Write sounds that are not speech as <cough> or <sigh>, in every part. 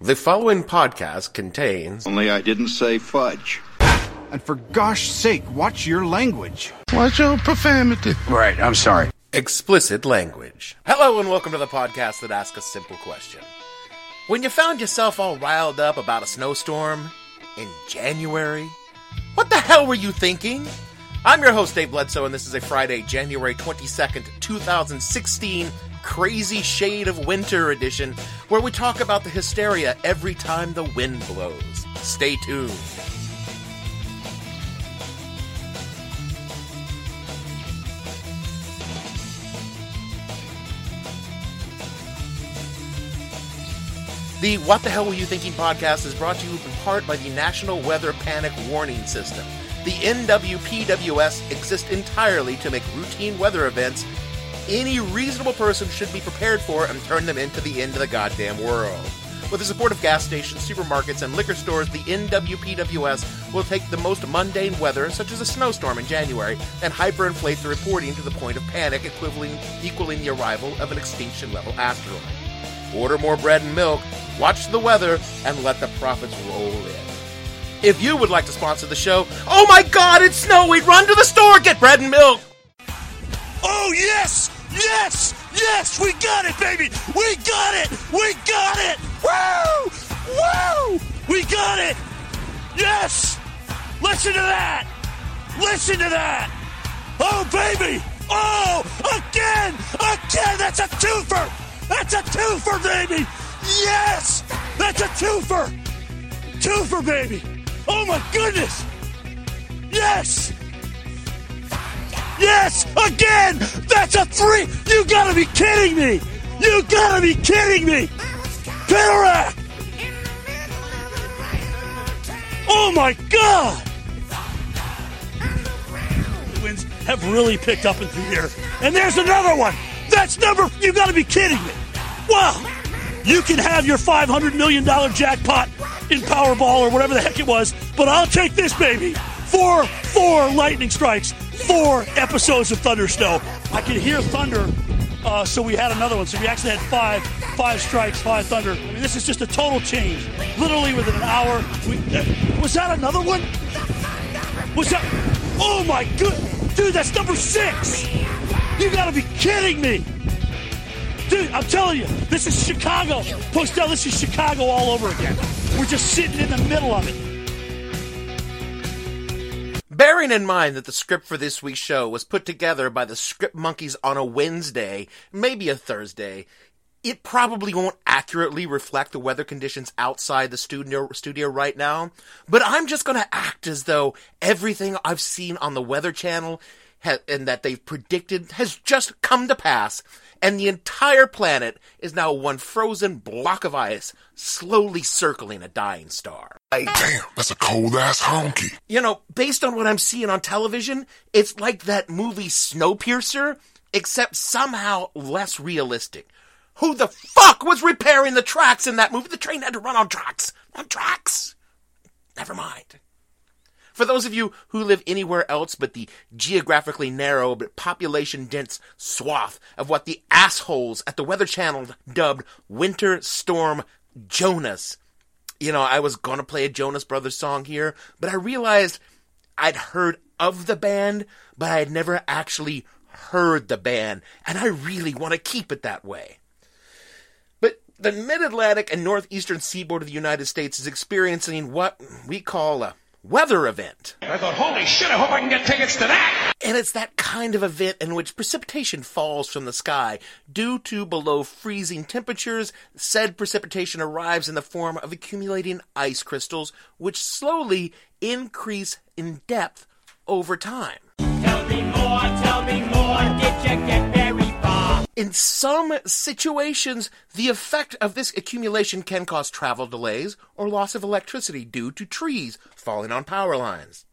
The following podcast contains Only I didn't say fudge. And for gosh sake, watch your language. Watch your profanity. Right, I'm sorry. explicit language. Hello and welcome to the podcast that asks a simple question. When you found yourself all riled up about a snowstorm in January, what the hell were you thinking? I'm your host, Dave Bledsoe, and this is a Friday, January 22nd, 2016, Crazy Shade of Winter edition, where we talk about the hysteria every time the wind blows. Stay tuned. The What the Hell Were You Thinking podcast is brought to you in part by the National Weather Panic Warning System. The NWPWS exists entirely to make routine weather events any reasonable person should be prepared for and turn them into the end of the goddamn world. With the support of gas stations, supermarkets, and liquor stores, the NWPWS will take the most mundane weather, such as a snowstorm in January, and hyperinflate the reporting to the point of panic, equaling the arrival of an extinction level asteroid. Order more bread and milk, watch the weather, and let the profits roll in. If you would like to sponsor the show, oh my god, it's snowy! Run to the store, get bread and milk! Oh, yes! Yes! Yes! We got it, baby! We got it! We got it! Woo! Woo! We got it! Yes! Listen to that! Listen to that! Oh, baby! Oh! Again! Again! That's a twofer! That's a twofer, baby! Yes! That's a twofer! Twofer, baby! Oh, my goodness! Yes! Yes! Again! That's a three! You gotta be kidding me! You gotta be kidding me! Pentarak! Oh my god! The winds have really picked up into here. And there's another one! That's number you gotta be kidding me! Wow! You can have your $500 million jackpot in Powerball or whatever the heck it was, but I'll take this baby! Four, four lightning strikes, four episodes of Thunder Snow. I could hear thunder, uh, so we had another one. So we actually had five, five strikes, five thunder. I mean, this is just a total change. Literally within an hour. We, uh, was that another one? Was that? Oh my good, dude, that's number six. You gotta be kidding me. Dude, I'm telling you, this is Chicago. Postel, this is Chicago all over again. We're just sitting in the middle of it. Bearing in mind that the script for this week's show was put together by the script monkeys on a Wednesday, maybe a Thursday, it probably won't accurately reflect the weather conditions outside the studio studio right now. But I'm just going to act as though everything I've seen on the Weather Channel ha- and that they've predicted has just come to pass, and the entire planet is now one frozen block of ice, slowly circling a dying star. Damn, that's a cold ass honky. You know, based on what I'm seeing on television, it's like that movie Snowpiercer, except somehow less realistic. Who the fuck was repairing the tracks in that movie? The train had to run on tracks. On tracks. Never mind. For those of you who live anywhere else but the geographically narrow but population dense swath of what the assholes at the Weather Channel dubbed Winter Storm Jonas, you know, I was gonna play a Jonas Brothers song here, but I realized I'd heard of the band, but I had never actually heard the band, and I really want to keep it that way. But the mid Atlantic and northeastern seaboard of the United States is experiencing what we call a weather event. I thought, holy shit, I hope I can get tickets to that! And it's that kind of event in which precipitation falls from the sky. Due to below freezing temperatures, said precipitation arrives in the form of accumulating ice crystals, which slowly increase in depth over time. Tell me more, tell me more, did you get very far? In some situations, the effect of this accumulation can cause travel delays or loss of electricity due to trees falling on power lines.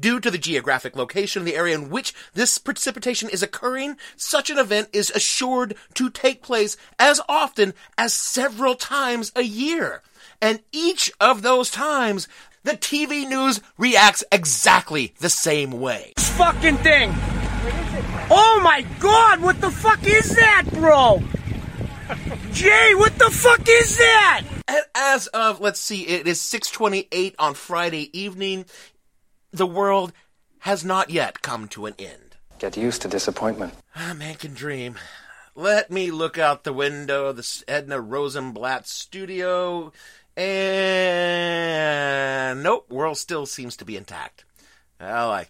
Due to the geographic location of the area in which this precipitation is occurring, such an event is assured to take place as often as several times a year. And each of those times, the TV news reacts exactly the same way. This fucking thing. Oh my god, what the fuck is that, bro? Jay, what the fuck is that? And as of, let's see, it is 628 on Friday evening, the world has not yet come to an end. Get used to disappointment. A man can dream. Let me look out the window of the Edna Rosenblatt studio, and nope, world still seems to be intact. Well, I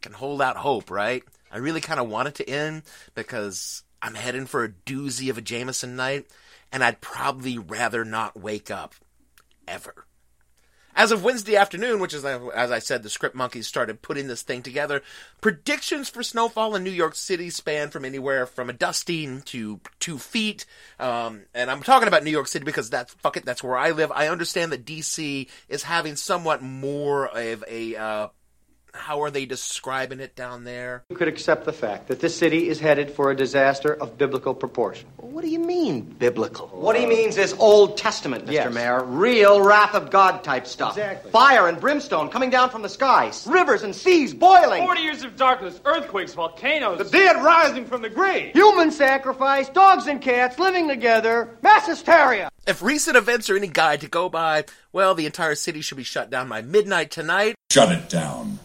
can hold out hope, right? I really kind of want it to end because I'm heading for a doozy of a Jameson night, and I'd probably rather not wake up ever. As of Wednesday afternoon, which is, as I said, the script monkeys started putting this thing together, predictions for snowfall in New York City span from anywhere from a dusting to two feet. Um, and I'm talking about New York City because that's, fuck it, that's where I live. I understand that DC is having somewhat more of a, uh, how are they describing it down there? You could accept the fact that this city is headed for a disaster of biblical proportion. What do you mean, biblical? What he means is Old Testament, Mr. Yes. Mayor. Real wrath of God type stuff. Exactly. Fire and brimstone coming down from the skies. Rivers and seas boiling. 40 years of darkness, earthquakes, volcanoes. The dead rising from the grave. Human sacrifice, dogs and cats living together, mass hysteria. If recent events are any guide to go by, well, the entire city should be shut down by midnight tonight. Shut it down.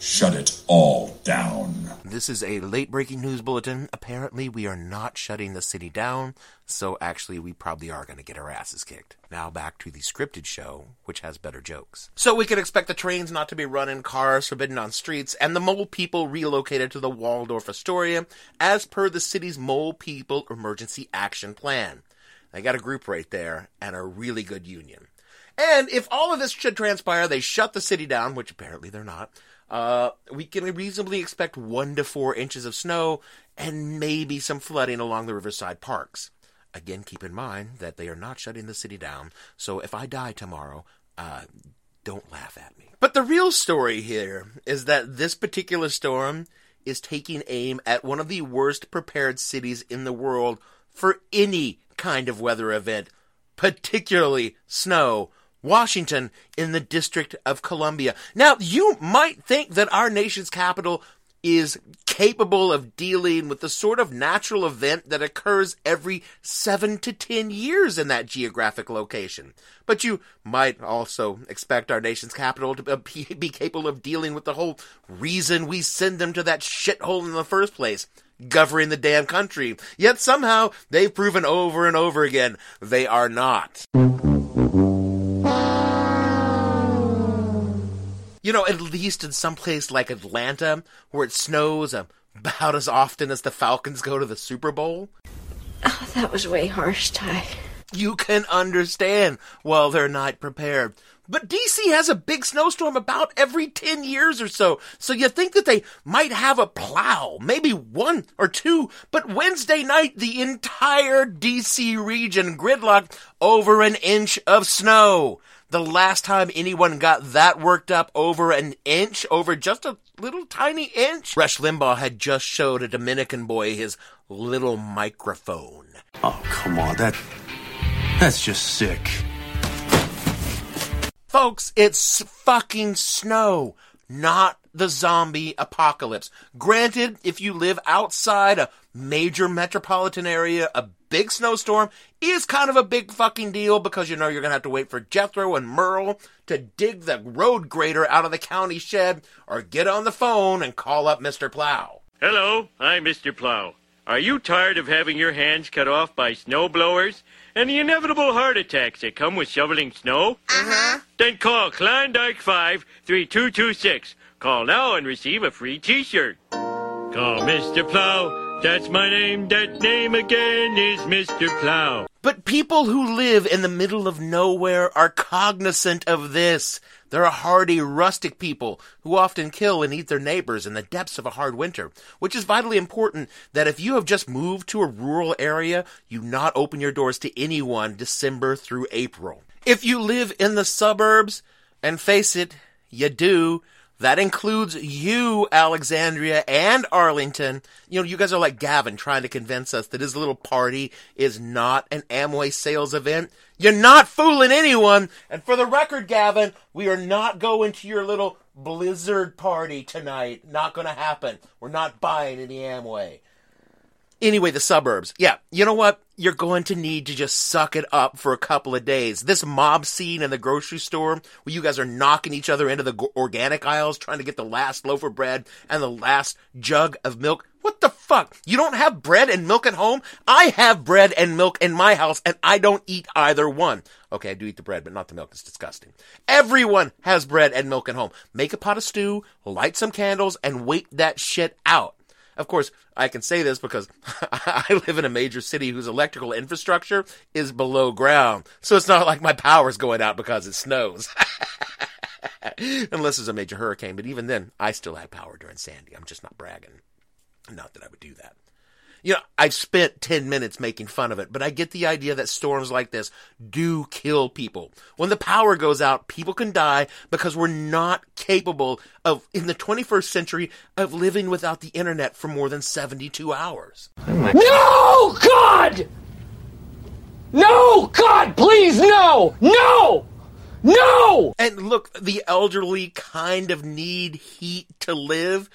Shut it all down. This is a late breaking news bulletin. Apparently, we are not shutting the city down, so actually, we probably are going to get our asses kicked. Now, back to the scripted show, which has better jokes. So, we can expect the trains not to be running, cars forbidden on streets, and the mole people relocated to the Waldorf Astoria as per the city's Mole People Emergency Action Plan. They got a group right there and a really good union. And if all of this should transpire, they shut the city down, which apparently they're not. Uh, we can reasonably expect one to four inches of snow and maybe some flooding along the riverside parks. Again, keep in mind that they are not shutting the city down, so if I die tomorrow, uh, don't laugh at me. But the real story here is that this particular storm is taking aim at one of the worst prepared cities in the world for any kind of weather event, particularly snow. Washington in the District of Columbia. Now, you might think that our nation's capital is capable of dealing with the sort of natural event that occurs every seven to ten years in that geographic location. But you might also expect our nation's capital to be, capable of dealing with the whole reason we send them to that shithole in the first place. Governing the damn country. Yet somehow they've proven over and over again they are not. You know, at least in some place like Atlanta, where it snows about as often as the Falcons go to the Super Bowl. Oh, that was way harsh, Tai. You can understand while they're not prepared. But DC has a big snowstorm about every 10 years or so, so you think that they might have a plow, maybe one or two, but Wednesday night, the entire DC region gridlocked over an inch of snow. The last time anyone got that worked up over an inch, over just a little tiny inch, Rush Limbaugh had just showed a Dominican boy his little microphone. Oh, come on, that that's just sick. Folks, it's fucking snow, not the zombie apocalypse. Granted, if you live outside a major metropolitan area, a big snowstorm is kind of a big fucking deal because you know you're gonna have to wait for Jethro and Merle to dig the road grader out of the county shed or get on the phone and call up Mr. Plow. Hello, I'm Mr. Plow. Are you tired of having your hands cut off by snow blowers and the inevitable heart attacks that come with shoveling snow? Uh-huh. Then call Klondike 5 3226. Call now and receive a free t-shirt. Call Mr. Plow. That's my name. That name again is Mr. Plow. But people who live in the middle of nowhere are cognizant of this. They're a hardy, rustic people who often kill and eat their neighbors in the depths of a hard winter, which is vitally important that if you have just moved to a rural area, you not open your doors to anyone December through April. If you live in the suburbs, and face it, you do, that includes you, Alexandria and Arlington. You know, you guys are like Gavin trying to convince us that his little party is not an Amway sales event. You're not fooling anyone. And for the record, Gavin, we are not going to your little blizzard party tonight. Not going to happen. We're not buying any Amway. Anyway, the suburbs. Yeah, you know what? You're going to need to just suck it up for a couple of days. This mob scene in the grocery store where you guys are knocking each other into the organic aisles trying to get the last loaf of bread and the last jug of milk. What the fuck? You don't have bread and milk at home? I have bread and milk in my house and I don't eat either one. Okay, I do eat the bread, but not the milk. It's disgusting. Everyone has bread and milk at home. Make a pot of stew, light some candles, and wait that shit out. Of course, I can say this because <laughs> I live in a major city whose electrical infrastructure is below ground. So it's not like my power's going out because it snows. <laughs> Unless there's a major hurricane, but even then, I still have power during Sandy. I'm just not bragging. Not that I would do that. You know, I've spent 10 minutes making fun of it, but I get the idea that storms like this do kill people. When the power goes out, people can die because we're not capable of, in the 21st century, of living without the internet for more than 72 hours. Oh no, God! No, God, please, no! No! No! And look, the elderly kind of need heat to live.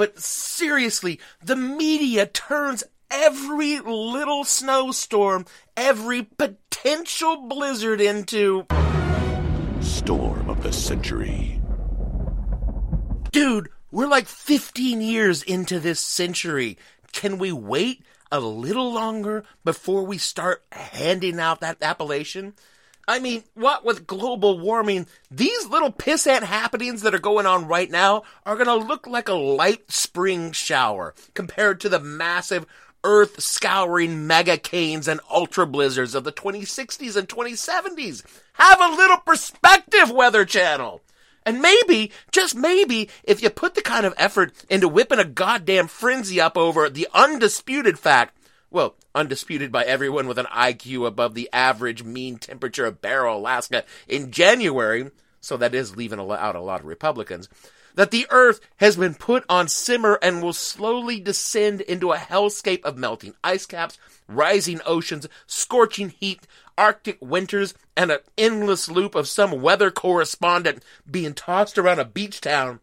But seriously, the media turns every little snowstorm, every potential blizzard into. Storm of the century. Dude, we're like 15 years into this century. Can we wait a little longer before we start handing out that appellation? I mean, what with global warming, these little pissant happenings that are going on right now are going to look like a light spring shower compared to the massive earth scouring mega canes and ultra blizzards of the 2060s and 2070s. Have a little perspective, Weather Channel. And maybe, just maybe, if you put the kind of effort into whipping a goddamn frenzy up over the undisputed fact well, undisputed by everyone with an IQ above the average mean temperature of Barrow, Alaska in January, so that is leaving out a lot of Republicans, that the Earth has been put on simmer and will slowly descend into a hellscape of melting ice caps, rising oceans, scorching heat, Arctic winters, and an endless loop of some weather correspondent being tossed around a beach town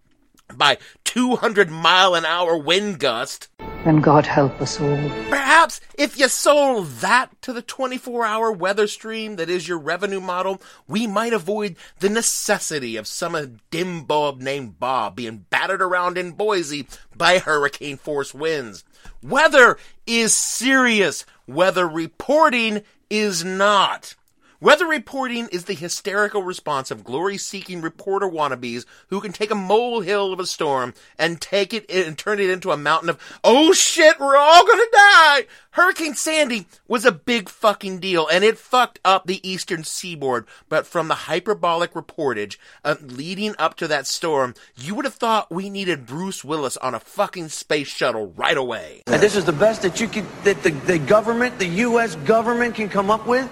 by 200 mile an hour wind gust. And God help us all. Perhaps if you sold that to the 24 hour weather stream that is your revenue model, we might avoid the necessity of some dim bulb named Bob being battered around in Boise by hurricane force winds. Weather is serious. Weather reporting is not. Weather reporting is the hysterical response of glory seeking reporter wannabes who can take a molehill of a storm and take it and turn it into a mountain of, oh shit, we're all gonna die! Hurricane Sandy was a big fucking deal and it fucked up the eastern seaboard, but from the hyperbolic reportage uh, leading up to that storm, you would have thought we needed Bruce Willis on a fucking space shuttle right away. And this is the best that you could, that the, the government, the U.S. government can come up with?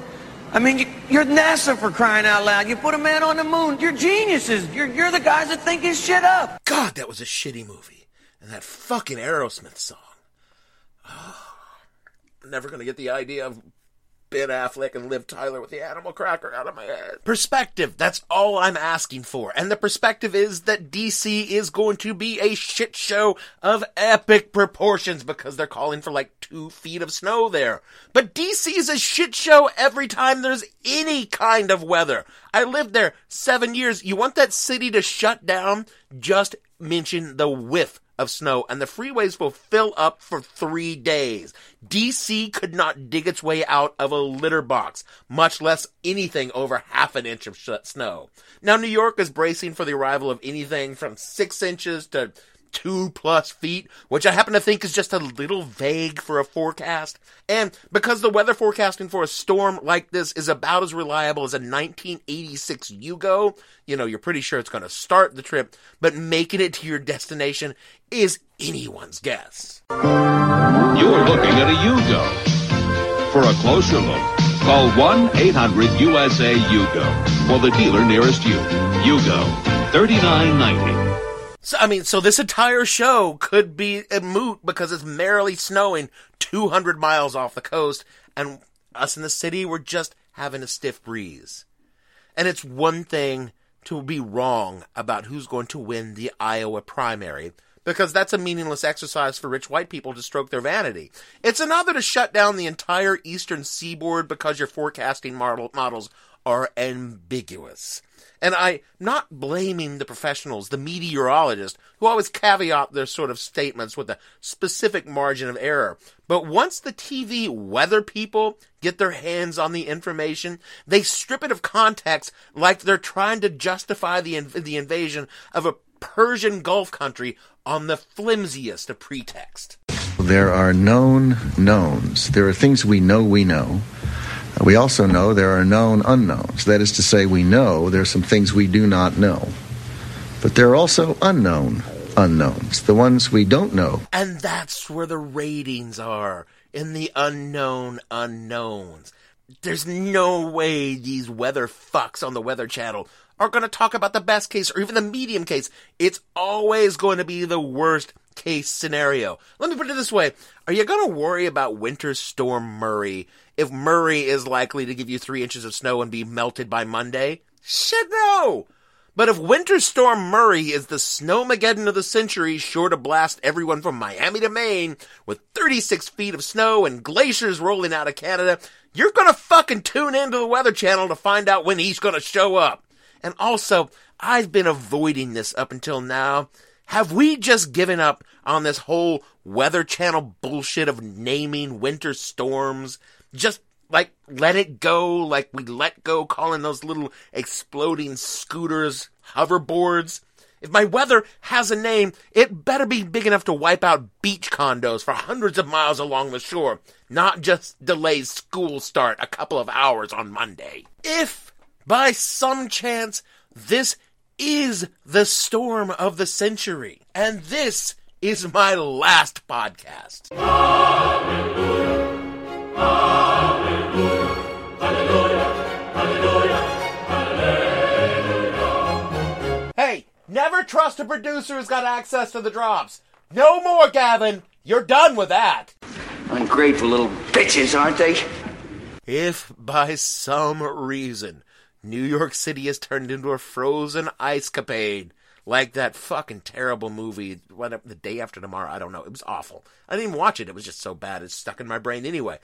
I mean, you, you're NASA for crying out loud. You put a man on the moon. You're geniuses. You're, you're the guys that think his shit up. God, that was a shitty movie. And that fucking Aerosmith song. Oh, never gonna get the idea of Ben Affleck and Liv Tyler with the animal cracker out of my head. Perspective, that's all I'm asking for. And the perspective is that DC is going to be a shit show of epic proportions because they're calling for like two feet of snow there. But DC is a shit show every time there's any kind of weather. I lived there seven years. You want that city to shut down? Just mention the whiff of snow and the freeways will fill up for three days. DC could not dig its way out of a litter box, much less anything over half an inch of snow. Now, New York is bracing for the arrival of anything from six inches to two plus feet, which I happen to think is just a little vague for a forecast. And because the weather forecasting for a storm like this is about as reliable as a 1986 Yugo, you know, you're pretty sure it's going to start the trip, but making it to your destination is anyone's guess. You're looking at a Yugo. For a closer look, call 1-800-USA-YUGO for the dealer nearest you. Yugo, 3990. So, I mean, so this entire show could be a moot because it's merrily snowing 200 miles off the coast, and us in the city were just having a stiff breeze. And it's one thing to be wrong about who's going to win the Iowa primary, because that's a meaningless exercise for rich white people to stroke their vanity. It's another to shut down the entire eastern seaboard because your forecasting model- models are ambiguous. And I'm not blaming the professionals, the meteorologists, who always caveat their sort of statements with a specific margin of error. But once the TV weather people get their hands on the information, they strip it of context like they're trying to justify the, inv- the invasion of a Persian Gulf country on the flimsiest of pretext. There are known knowns. There are things we know we know. We also know there are known unknowns. That is to say, we know there are some things we do not know. But there are also unknown unknowns, the ones we don't know. And that's where the ratings are in the unknown unknowns. There's no way these weather fucks on the Weather Channel are going to talk about the best case or even the medium case. It's always going to be the worst case scenario. Let me put it this way. Are you going to worry about Winter Storm Murray if Murray is likely to give you three inches of snow and be melted by Monday? Shit, no! But if Winter Storm Murray is the snowmageddon of the century, sure to blast everyone from Miami to Maine with 36 feet of snow and glaciers rolling out of Canada, you're gonna fucking tune into the Weather Channel to find out when he's gonna show up. And also, I've been avoiding this up until now. Have we just given up on this whole Weather Channel bullshit of naming winter storms? Just like let it go, like we let go calling those little exploding scooters hoverboards? If my weather has a name, it better be big enough to wipe out beach condos for hundreds of miles along the shore, not just delay school start a couple of hours on Monday. If, by some chance, this is the storm of the century, and this is my last podcast. Hey, never trust a producer who's got access to the drops. No more, Gavin. You're done with that. Ungrateful little bitches, aren't they? If by some reason New York City has turned into a frozen ice capade, like that fucking terrible movie, what, the day after tomorrow, I don't know. It was awful. I didn't even watch it. It was just so bad. It's stuck in my brain anyway.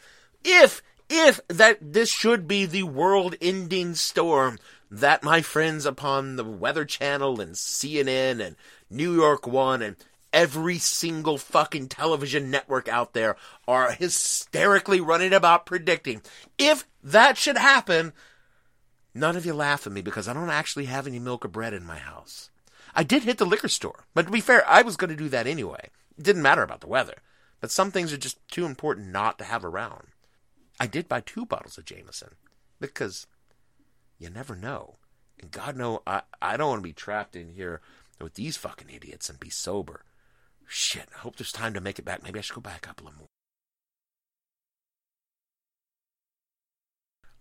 If, if that this should be the world ending storm that my friends upon the Weather Channel and CNN and New York One and every single fucking television network out there are hysterically running about predicting. If that should happen, none of you laugh at me because I don't actually have any milk or bread in my house. I did hit the liquor store, but to be fair, I was going to do that anyway. It didn't matter about the weather. But some things are just too important not to have around. I did buy two bottles of Jameson because you never know. And God know I, I don't want to be trapped in here with these fucking idiots and be sober. Shit, I hope there's time to make it back. Maybe I should go back a couple more.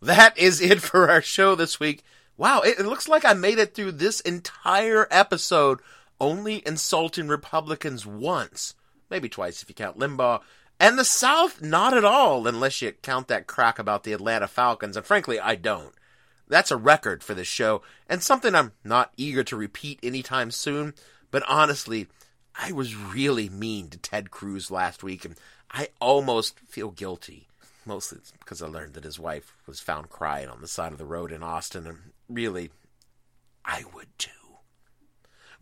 That is it for our show this week. Wow, it, it looks like I made it through this entire episode only insulting Republicans once. Maybe twice if you count Limbaugh. And the South, not at all, unless you count that crack about the Atlanta Falcons. And frankly, I don't. That's a record for this show, and something I'm not eager to repeat anytime soon. But honestly, I was really mean to Ted Cruz last week, and I almost feel guilty. Mostly because I learned that his wife was found crying on the side of the road in Austin, and really, I would too.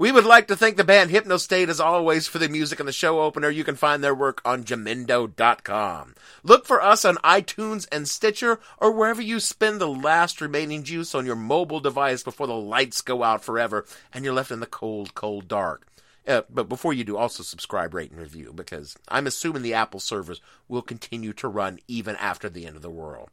We would like to thank the band Hypnostate as always for the music and the show opener. You can find their work on Jamendo.com. Look for us on iTunes and Stitcher or wherever you spend the last remaining juice on your mobile device before the lights go out forever and you're left in the cold, cold dark. Uh, but before you do, also subscribe, rate, and review because I'm assuming the Apple servers will continue to run even after the end of the world.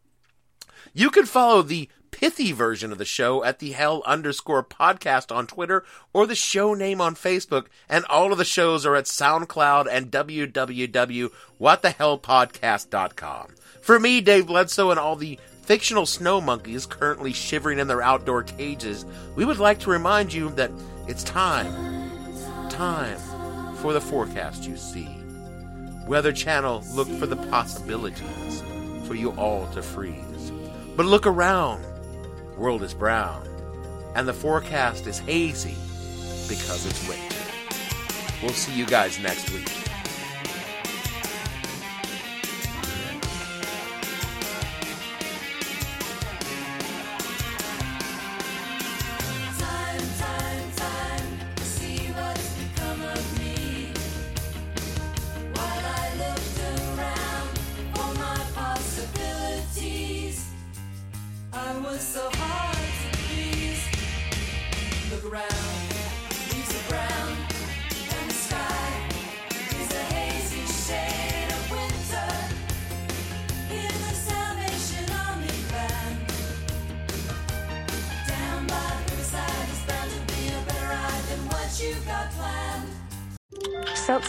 You can follow the pithy version of the show at the hell underscore podcast on Twitter or the show name on Facebook. And all of the shows are at SoundCloud and www.whatthehellpodcast.com. For me, Dave Bledsoe, and all the fictional snow monkeys currently shivering in their outdoor cages, we would like to remind you that it's time, time for the forecast you see. Weather Channel, look for the possibilities for you all to freeze. But look around. The world is brown. And the forecast is hazy because it's winter. We'll see you guys next week.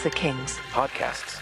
Seltzer Kings. Podcasts.